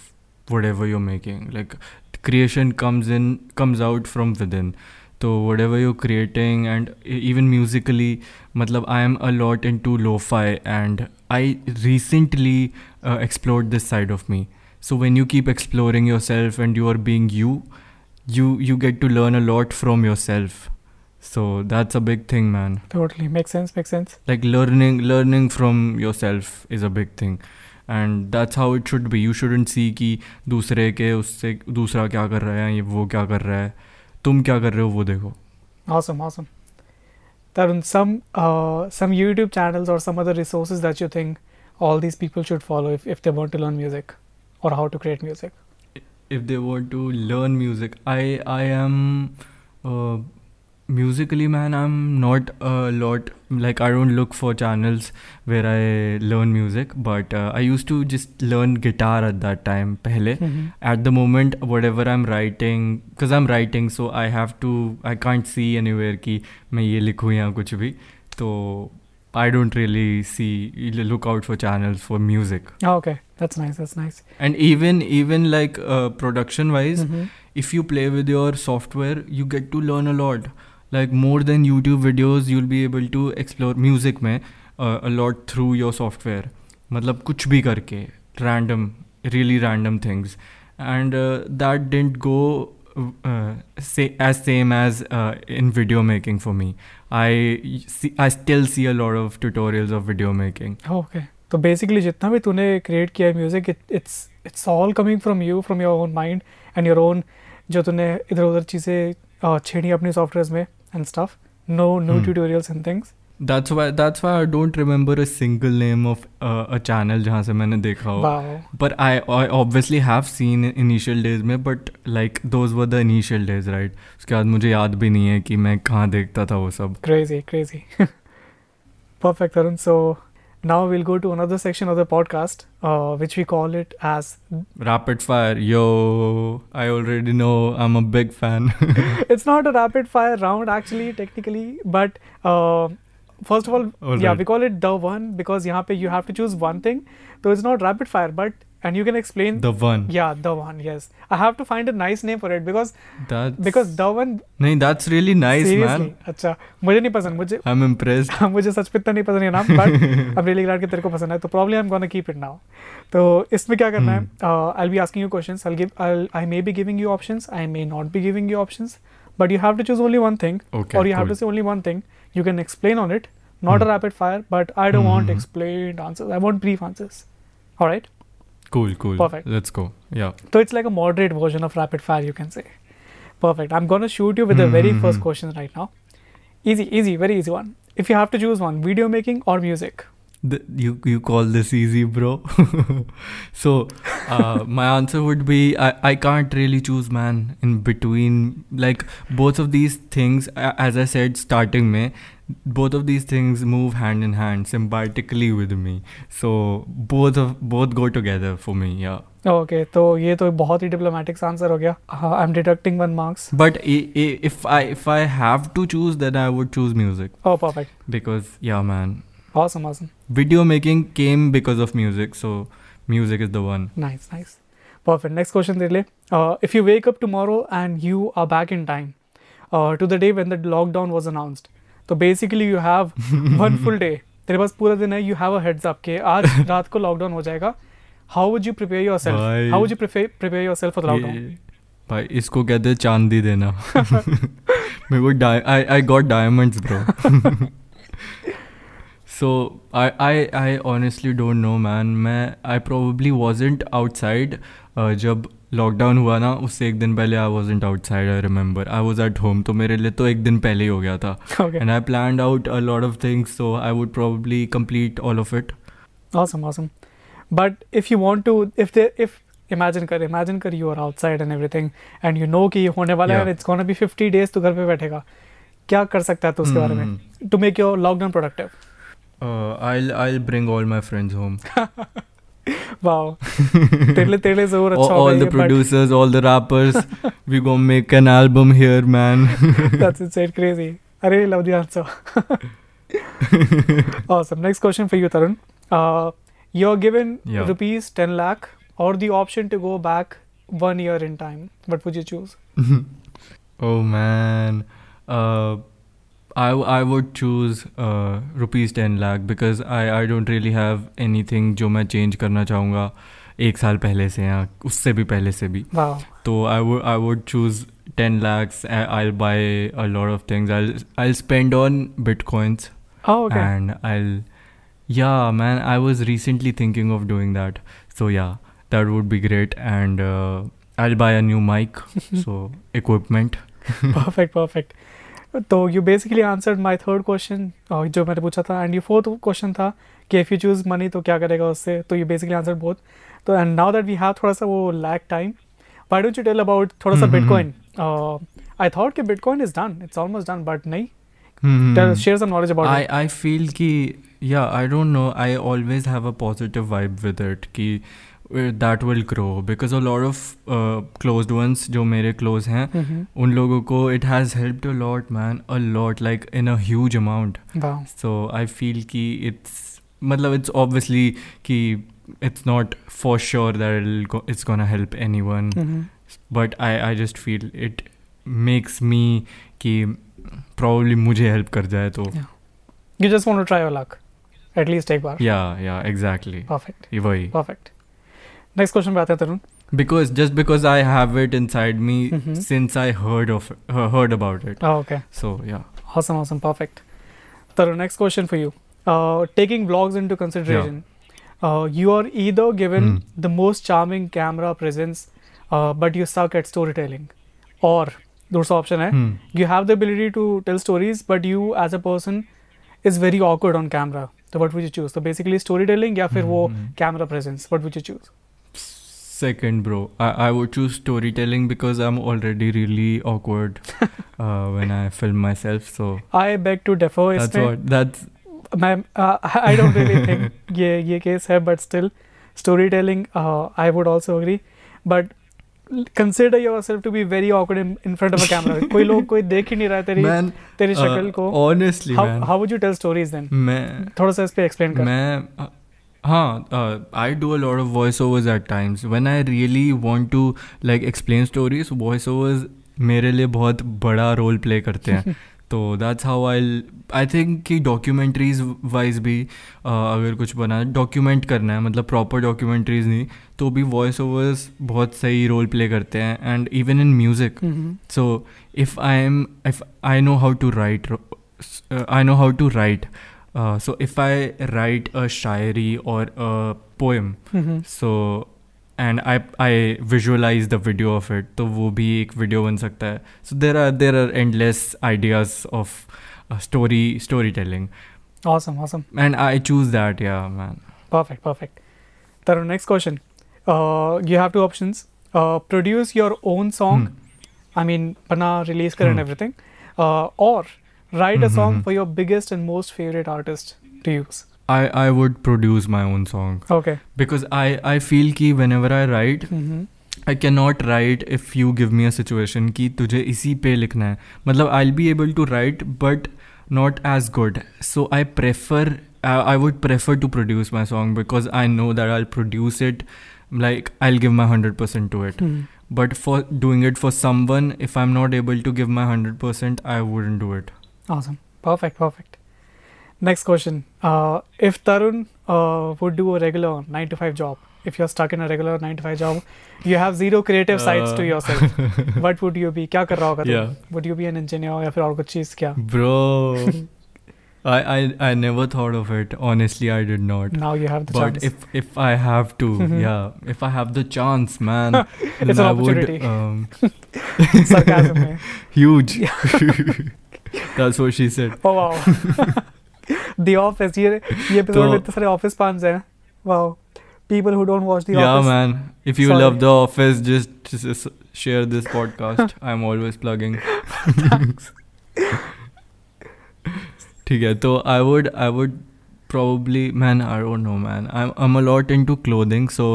whatever you're making like creation comes in comes out from within so whatever you're creating and e- even musically matlab I am a lot into lo-fi and I recently uh, explored this side of me so when you keep exploring yourself and you are being you you you get to learn a lot from yourself so that's a big thing man Totally makes sense. Makes sense. like learning learning from yourself is a big thing and that's how it should be you shouldn't see कि दूसरे के उससे दूसरा क्या कर रहा है ये वो क्या कर रहा है तुम क्या कर रहे हो वो देखो Awesome, awesome. Tarun, some uh, some YouTube channels or some other resources that you think all these people should follow if, if they want to learn music or how to create music? If they want to learn music i i am uh, musically man i'm not a lot like i don't look for channels where i learn music but uh, i used to just learn guitar at that time pehle. Mm-hmm. at the moment whatever i'm writing because i'm writing so i have to i can't see anywhere ki main ye likhu ya kuch bhi. So i don't really see look out for channels for music. Ah, okay that's nice. That's nice. and even even like uh, production wise Mhm. if you play with your software you get to learn a lot like more than youtube videos you'll be able to explore music में uh, a lot through your software मतलब कुछ भी करके random really random things and uh, that didn't go uh, say as same as uh, in video making for me i see i still see a lot of tutorials of video making Oh, okay. तो basically जितना भी तूने create किया है music it's it's all coming from you from your own mind and your own जो तूने इधर उधर चीज़ें uh, छेड़ी अपनी सॉफ्टवेयर में and stuff no no Hmm. Tutorials and things that's why that's why i don't remember a single name of uh, a channel जहाँ से मैंने देखा हो But I, I obviously have seen initial days में but like those were the initial days right उसके बाद मुझे याद भी नहीं है कि मैं कहाँ देखता था वो सब Crazy, crazy. Perfect, Tarun. So now we'll go to another section of the podcast, uh, which we call it as Rapid Fire. Yo, I already know I'm a big fan. it's not a rapid fire round, actually, technically, but uh, first of all, all yeah, right. we call it the one because yahan you have to choose one thing. So it's not rapid fire, but and you can explain. the one yeah, the one. Yes, I have to find a nice name for it because that's because the one. नहीं that's really nice seriously, man अच्छा मुझे नहीं पसंद मुझे I'm impressed मुझे सच में इतना नहीं पसंद ये नाम बट I'm really glad कि तेरे को पसंद है तो probably I'm gonna keep it now तो इसमें क्या करना है uh, I'll be asking you questions I'll give I'll I may be giving you options I may not be giving you options but you have to choose only one thing okay or you have cool. to say only one thing you can explain on it not a Hmm. rapid fire but I don't want Mhm. explained answers I want brief answers all right Cool cool. Perfect. let's go. Yeah. So it's like a moderate version of rapid fire you can say. Perfect. I'm gonna shoot you with the very first Mhm. question right now. Easy easy very easy one. If you have to choose one video making or music? The, you you call this easy bro. So uh, my answer would be I, I can't really choose man in between. Like both of these things as i said starting may both of these things move hand in hand symbiotically with me so both of both go together for me yeah okay तो ये तो बहुत ही diplomatic answer हो गया I am deducting one marks but i- i- if i if i have to choose then i would choose music oh perfect because yeah man awesome awesome video making came because of music so music is the one nice nice perfect next question तेरे लिए uh, if you wake up tomorrow and you are back in time uh, to the day when the lockdown was announced तो basically you have one full day तेरे पास पूरा दिन है you have a heads के आज रात को लॉकडाउन हो जाएगा। How would you prepare yourself how would you prepare yourself for lockdown भाई इसको कहते हैं चांदी देना। मेरे को I I got diamonds bro so I I I honestly don't know man मैं आई प्रोबेबली वॉजेंट आउटसाइड जब लॉकडाउन हुआ ना उससे एक दिन पहले I was outside I remember I was at home तो मेरे लिए तो एक दिन पहले ही हो गया था. And I plan out a lot of things so I would probably complete all of it awesome awesome but if you want to if they if imagine कर इमेजिन कर you are outside and everything and you know कि होने वाला है it's gonna be fifty days तो घर पर बैठेगा। क्या कर सकता है तो उसके बारे में? To make your lockdown productive I I bring all my friends home wow. All, all the producers, all the rappers. we gonna make an album here, man. That's insane, crazy. I really love the answer. awesome. Next question for you, Tarun. Uh, you're given yeah. rupees 10 lakh or the option to go back one year in time. What would you choose? oh man. Uh, I I would choose uh, rupees ten lakh because I I don't really have anything जो मैं change करना चाहूँगा एक साल पहले से या उससे भी पहले से भी wow So I would I would choose 10 lakhs. I- I'll buy a lot of things. I'll I'll spend on bitcoins oh okay and I'll yeah man. I was recently thinking of doing that. So yeah, that would be great. And uh, I'll buy a new mic. so equipment. perfect perfect तो you basically answer my third question जो मैंने पूछा था एंड ये fourth question था कि if you choose money तो क्या करेगा उससे तो यू बेसिकली आंसर्ड बोथ तो and now that we have थोड़ा सा वो lack time why don't you tell about थोड़ा सा बिटकॉइन आई थॉट कि bitcoin is done it's almost done but नहीं. Share some knowledge about I I feel ki yeah I don't know I always have a positive vibe with it ki that will grow because a lot of close ones जो मेरे close हैं उन लोगों को it has help a lot man a lot like in a amount so I feel कि it's मतलब it's obviously कि it's not for sure that it's gonna help anyone but I I just feel it makes me कि probably मुझे help कर जाए तो. You just want try your luck at least एक बार. या या एग्जैक्टली परफेक्ट वही. Perfect नेक्स्ट क्वेश्चन पे आते हैं Tarun because just because I have it inside me Mhm. since I heard of uh, heard about it okay so yeah Awesome, awesome, perfect. Tarun, next question for you. Uh, taking vlogs into consideration, uh, you are either given Hmm. the most charming camera presence, uh, but you suck at storytelling, or दूसरा option है Hmm. you have the ability to tell stories, but you as a person is very awkward on camera. So what would you choose? So basically storytelling या फिर वो Mhm. camera presence. What would you choose? Second, bro. I, I would choose storytelling because I'm already really awkward uh, when I film myself. So I beg to differ that's what that's मैं I don't really think ये ये case है but still story telling I would also agree but consider yourself to be very awkward in front of a camera कोई लोग कोई देख ही नहीं रहा है तेरी man. तेरी uh, शक्ल को honestly, man. How would you tell stories then मैं थोड़ा सा इस पे एक्सप्लेन कर मैं uh, हाँ I do a lot of voice overs at times when I really want to like explain stories voice overs मेरे लिए बहुत बड़ा रोल प्ले करते हैं. तो that's how I I think कि डॉक्यूमेंट्रीज वाइज भी uh, अगर कुछ बना डॉक्यूमेंट करना है मतलब प्रॉपर डॉक्यूमेंट्रीज नहीं तो भी वॉइस ओवर्स बहुत सही रोल प्ले करते हैं and even in music so if I am if I know how to write I know how to to write. Uh, so if I write a shairi or a poem, so and I I visualize the video of it, तो वो भी एक video बन सकता है. So there are there are endless ideas of uh, story storytelling, awesome awesome and I choose that. Yeah, man. perfect perfect Tarun next question uh, you have two options uh, produce your own song Hmm. I mean, bana release kar and Hmm. everything, uh, or write a song Mhm. for your biggest and most favorite artist to use. I I would produce my own song Okay. because I I feel कि whenever I write Mm-hmm. I cannot write if you give me a situation कि तुझे इसी पे लिखना है मतलब I'll be able to write but not as good so I prefer I, I would prefer to produce my song because I know that I'll produce it like I'll give my 100% to it Hmm. but for doing it for someone if I'm not able to give my 100% I wouldn't do it Awesome. Perfect. Perfect. Next question. Uh, if Tarun uh, would do a regular 9 to 5 job, if you're stuck in a regular 9 to 5 job, you have zero creative sides to uh. yourself. what would you be? Kya kar raha hoga yeah. Would you be an engineer or aur kuch cheez kya? Bro. I, I, I never thought of it. Honestly, I did not. Now you have the but chance. But if if I have to, mm-hmm. yeah, if I have the chance, man, it's an I opportunity. Would, um, Sarcasm. Eh? Huge. That's what she said. Oh wow. the Office. ये ये episode तो- में इतने सारे Office fans हैं. Wow. People who don't watch The yeah, Office. man. If you Sorry. love The Office, just, just, just share this podcast. I'm always plugging. ठीक है तो I would I would probably man I don't know man I'm I'm a lot into clothing so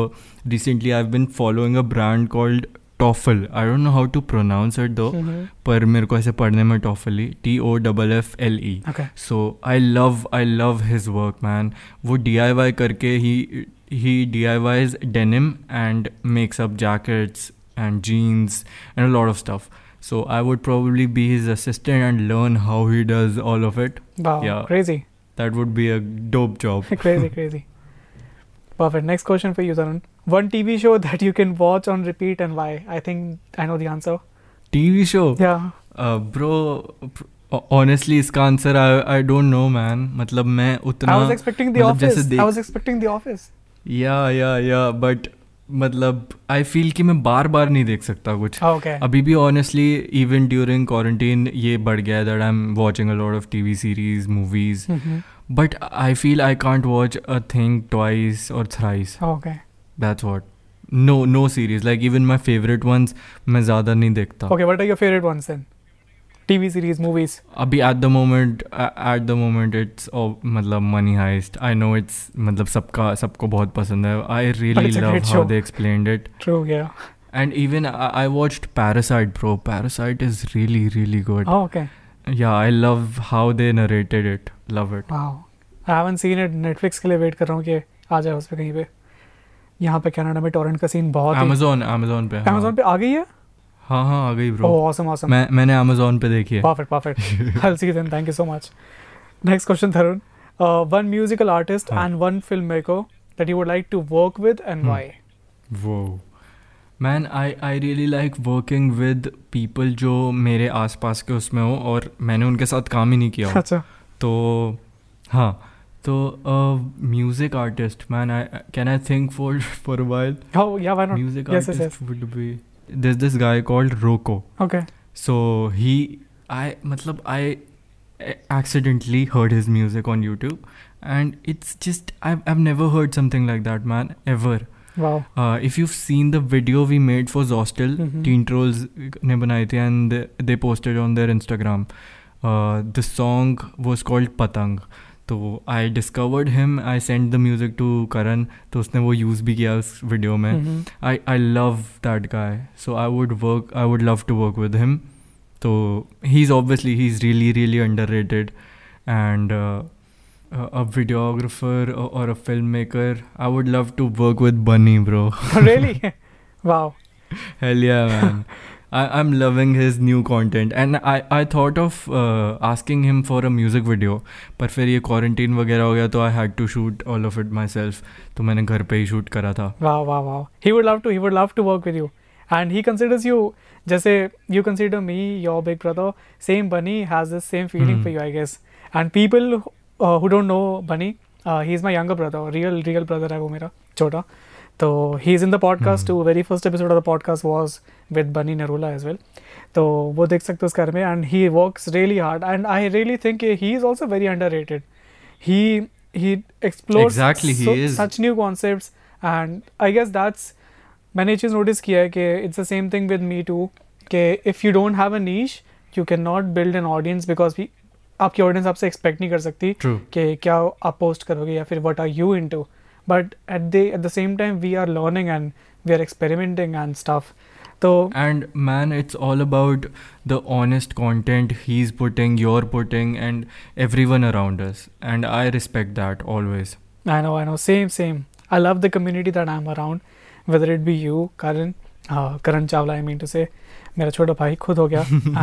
recently I've been following a brand called I don't know how to pronounce it though Mhm. पर मेरे को ऐसे पढ़ने में Toffle he T O double F L E so I love I love his work man वो D I Y करके ही he D I Ys denim and makes up jackets and jeans and lot of stuff so I would probably be his assistant and learn how he does all of it Wow. Yeah. Crazy. That would be a dope job crazy, crazy. Perfect. Next question for you, Tarun. One TV show that you can watch on repeat and why? I think I know the answer. TV show Yeah. Bro honestly इसका answer I I don't know man मतलब मैं उतना I was expecting The मतलब जैसे Office. I देख- was expecting The Office. या या या बट मतलब आई फील कि मैं बार बार नहीं देख सकता कुछ Oh, okay. अभी भी ऑनेस्टली इवन ड्यूरिंग क्वारंटीन ये बढ़ गया है that I am watching a lot of TV series movies Mhm. But I feel I can't watch a thing twice और thrice Oh, okay. That's what no no series like even my favourite ones मैं ज़्यादा नहीं देखता Okay. What are your favorite ones then? TV series, movies. अभी at the moment at the moment it's मतलब Money Heist I know it's मतलब सबका सबको बहुत पसंद है I really love how. They explained it True. Yeah. And even I, I watched Parasite, bro. Parasite is really, really good. Oh, okay. Yeah, I love how they narrated it. Love it. Wow. I haven't seen it. Netflix के लिए wait कर रहा हूँ कि आ जाए उस पे कहीं पे. यहाँ पे कनाडा में टोरेंट का सीन बहुत ही Amazon, Amazon पे. हाँ. Amazon पे आ गई है? हाँ हाँ आ गई. Oh, awesome, awesome. मैं मैंने Amazon पे देखी है. Perfect, perfect. I'll see you then. Thank you so much. Next question, Tarun. Uh, one musical artist Huh. and one filmmaker that you would like to work with and Hmm. why? Whoa. Man, I I really like working with people जो मेरे आसपास के उसमें हो और मैंने उनके साथ काम ही नहीं किया अच्छा तो हाँ So a uh, music artist, man. I can I think for for a while. Oh yeah, why not? Music yes, artist yes, yes. would be there's this guy called Roko. Okay. So he, I, matlab, I accidentally heard his music on YouTube, and it's just I've I've never heard something like that, man, ever. Wow. Uh, if you've seen the video we made for Zostel mm-hmm. Teen Trolls ne and they, they posted on their Instagram. Uh, the song was called Patang. तो I discovered him I send the music to Karan तो उसने वो use भी किया उस video में। I I love that guy so I would work I would love to work with him तो he is obviously he is really really underrated and a videographer और a film maker I would love to work with Bunny bro really wow hell man I, I'm loving his new content and I, I thought of uh, asking him for a music video पर फिर ये quarantine वगैरह हो गया तो I had to shoot all of it myself तो मैंने घर पे ही shoot करा था Wow, wow, wow. He would love to. He would love to work with you. And he considers you, जैसे you consider me your big brother. Same Bunny has the same feeling Hmm. for you, I guess. And people uh, who don't know Bunny, uh, he's my younger brother. Real, real brother है वो मेरा छोटा. तो he is in the podcast to very first episode of the podcast was with Bunny Narola as well तो वो देख सकते हो उस घर में and he work really hard and I really think he is also very underrated he he explore such new concept and I guess that's मैंने ये चीज़ नोटिस किया है कि it's the same thing with me too के if you don't have ash you can not build an audience because आपकी audience आपसे expect नहीं कर सकती कि क्या आप पोस्ट करोगे या फिर what are you into but at the at the same time we are learning and we are experimenting and stuff. So and man it's all about the honest content he's putting you're putting and everyone around us. And i respect that always. I know i know. Same same. I love the community that i'm around whether it be you karan uh, karan chawla i mean to say. मेरा छोटा भाई खुद हो गया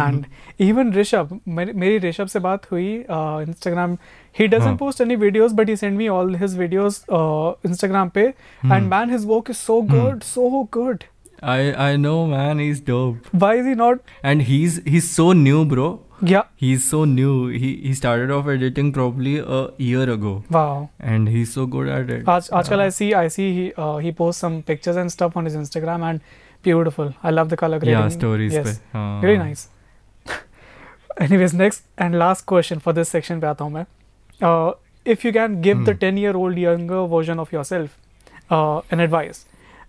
and even Rishabh मेरी ऋषभ से बात हुई इंस्टाग्राम ही हाँ. Doesn't post any videos but he send me all his videos Instagram पे Hmm. And man his work is so good so good I I know, man. He's dope, why is he not and he's he's so new, bro. या He's so new. He he started off editing probably a year ago, wow and he's so good at it. आज आजकल आई सी आई सी he uh, he posts some pictures and stuff on his Instagram and beautiful I love the color grading yeah, stories yes पे. हाँ, very हाँ. nice anyways next and last question for this section पे आता हूँ मैं uh, if you can give the Hmm. 10 year old younger version of yourself uh, an advice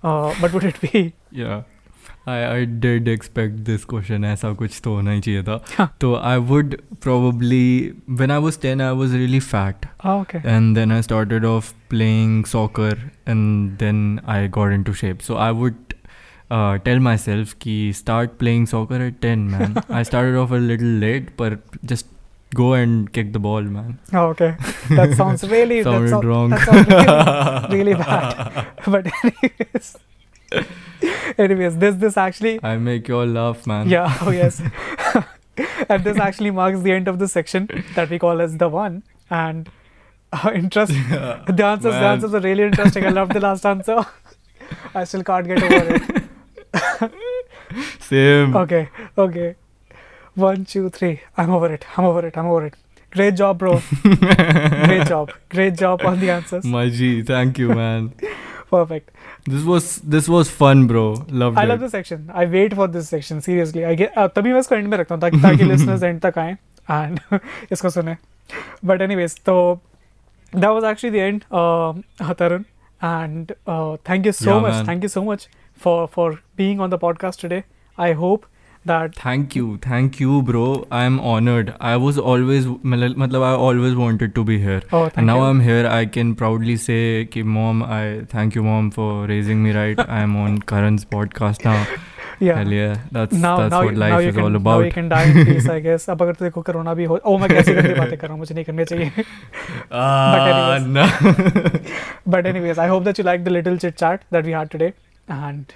uh, what would it be Yeah. I, I did expect this question ऐसा कुछ तो होना ही चाहिए था हाँ. तो I would probably when I was 10 I was really fat oh, okay and then I started off playing soccer and then I got into shape so I would uh, tell myself ki start playing soccer at 10 man I started off a little late but just go and kick the ball man oh, okay that sounds really that, wrong that sounds really, really bad but anyways anyways this this actually I make you all laugh man Yeah, oh yes. and this actually marks the end of the section that we call as the one. And uh, interest, the answers, the answers are really interesting. I love the last answer. I still can't get over it. same Okay, okay. One, two, three. I'm over it. I'm over it. I'm over it. Great job, bro. Great job. Great job on the answers. My G, thank you, man. Perfect. This was this was fun, bro. Loved I it. love this section. I wait for this section. Seriously. I get uh, तभी मैं इसको end में रखता हूँ ताकि ताकि listeners end तक आएं and इसको सुने. But anyways, so that was actually the end, uh, Tarun. And uh, thank you so Yeah, much. man. Thank you so much for for being on the podcast today. I hope that Thank you, thank you, bro. I am honored. I was always, मतलब मतलब I always wanted to be here. oh thank and now you. I'm here. I can proudly say, कि mom, I thank you, mom, for raising me right. I am on Karan's podcast now. yeah. Hell yeah, that's Now, that's now, what now life you is can, all Now about. you can die in peace, I guess. अब अगर तेरे को corona भी हो, oh मैं कैसी गंदी बातें कर रहा हूँ, मुझे नहीं करनी चाहिए. Ah, anyways. no. But anyways, I hope that you liked the little chit chat that we had today, and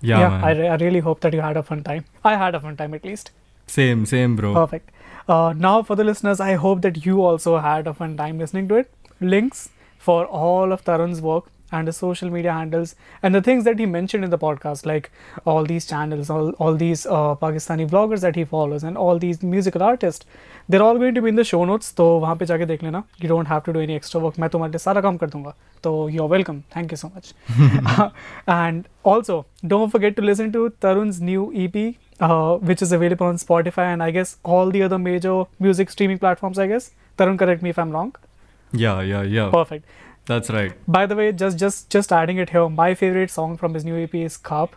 yeah, yeah. I, I really hope that you had a fun time. I had a fun time at least. same, same, bro. Perfect. Uh, now, for the listeners, I hope that you also had a fun time listening to it. Links for all of Tarun's work and his social media handles and the things that he mentioned in the podcast, like all these channels, all, all these uh, Pakistani vloggers that he follows, and all these musical artists, they're all going to be in the show notes. तो वहाँ पे जाके देख लेना. You don't have to do any extra work. मैं तुम्हारे लिए सारा काम कर दूंगा. तो you're welcome. Thank you so much. and also, don't forget to listen to Tarun's new EP, uh, which is available on Spotify and I guess all the other major music streaming platforms. I guess Tarun, correct me if I'm wrong. Yeah, yeah, yeah. Perfect. That's right. By the way, just just just adding it here, my favorite song from his new EP is Carp.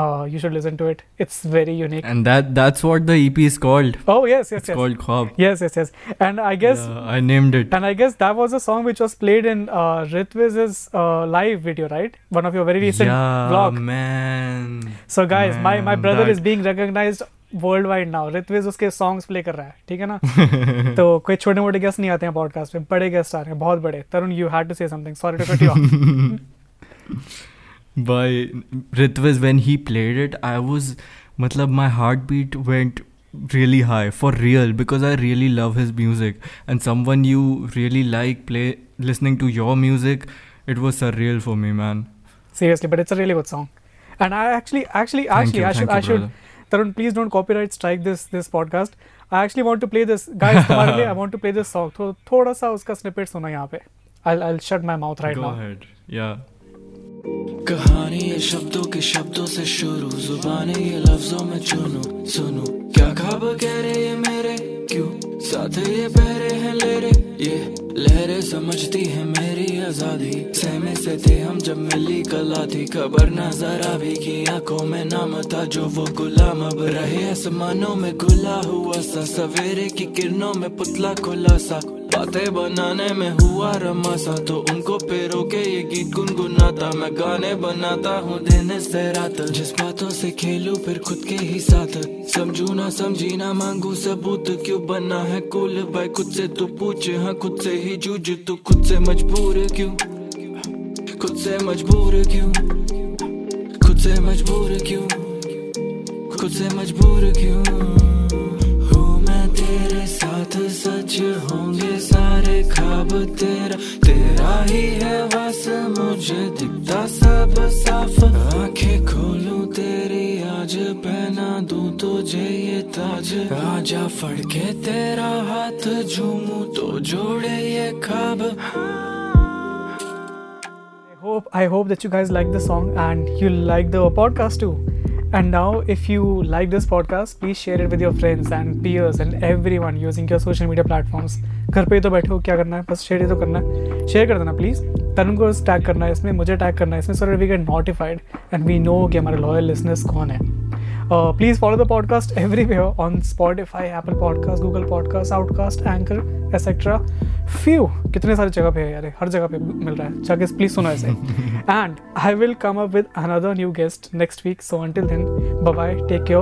Uh, you should listen to it. It's very unique. And that that's what the EP is called. Oh yes, yes, It's yes, called Khwab. yes, yes, yes. And I guess Yeah, I named it. and I guess that was a song which was played in uh, Ritviz's uh, live video, right? One of your very recent yeah, vlog. man. So guys, my my brother that- is being recognized world wide now Ritviz उसके songs play कर रहा है ठीक है ना तो कोई छोटे मोटे गेस्ट नहीं आते हैं पॉडकास्ट में बड़े गेस्ट आ रहे हैं बहुत बड़े Tarun you had to say something sorry to cut you By Ritviz, when he played it, I was, matlab, my heartbeat went really high for real because I really love his music. And someone you really like play listening to your music, it was surreal for me, man. seriously but it's a really good song and i actually actually Thank actually you, i should thank i you, should brother. Tarun please don't copyright strike this this podcast i actually want to play this guys तुम्हारे लिए i want to play this song तो थोड़ा सा उसका snippet सुना यहाँ पे i'll i'll shut my mouth right Go now Go ahead. Yeah. कहानी ये शब्दों के शब्दों से शुरू, जुबानी ये लफ्जों में चुनू, सुनू। क्या खाब कह रहे ये मेरे? क्यों? साथ ये पहरे हैं लेरे ये लहरें समझती है मेरी आज़ादी। सहमे से थे हम जब मिली कला थी, खबर नज़र भी की आँखों में नाम था जो वो गुलाम अब रहे। आसमानों में खुला हुआ सा, सवेरे की किरणों में पुतला खुला सा। बातें बनाने में हुआ रमा सा तो उनको पेरो के ये गीत गुनगुनाता। मैं गाने बनाता हूँ दिन से रात, जिस बातों से खेलू फिर खुद के ही साथ। समझू ना, समझी ना, मांगू सबूत, क्यों बना है कुल? भाई, खुद से तू पूछ हाँ खुद से ही जूझ। तू खुद से मजबूर क्यों? खुद से मजबूर क्यों? खुद से मजबूर क्यों? खुद से मजबूर क्यों? हूँ मैं तेरे साथ, सच होंगे सारे खाब तेरा। तेरा ही है बस, मुझे दिखता सब साफ़। आँखें खोलूं तेरी आज, पहना दूँ तुझे ये ताज। आजा फड़ के तेरा हाथ, झूमूं तो जोड़े ये खाब hope, I hope that you guys like the song and you like the podcast too. And now, if you like this podcast, please share it with your friends and peers and everyone using your social media platforms. घर पे ही तो बैठे हो क्या करना है बस share ही तो करना है शेयर कर देना प्लीज़ तरुण को टैग करना है इसमें मुझे टैग करना है इसमें so we get notified and we know कि हमारे लॉयल लिसनर्स कौन है please follow the podcast every way on Spotify Apple podcast Google podcast outcast anchor etcetera few कितने सारे जगह पे है यार हर जगह पे मिल रहा है। जाके प्लीज़ सुनो ऐसे। And I will come up with another new guest next week so until then bye take care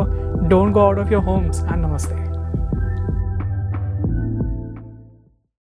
don't go out of your homes and namaste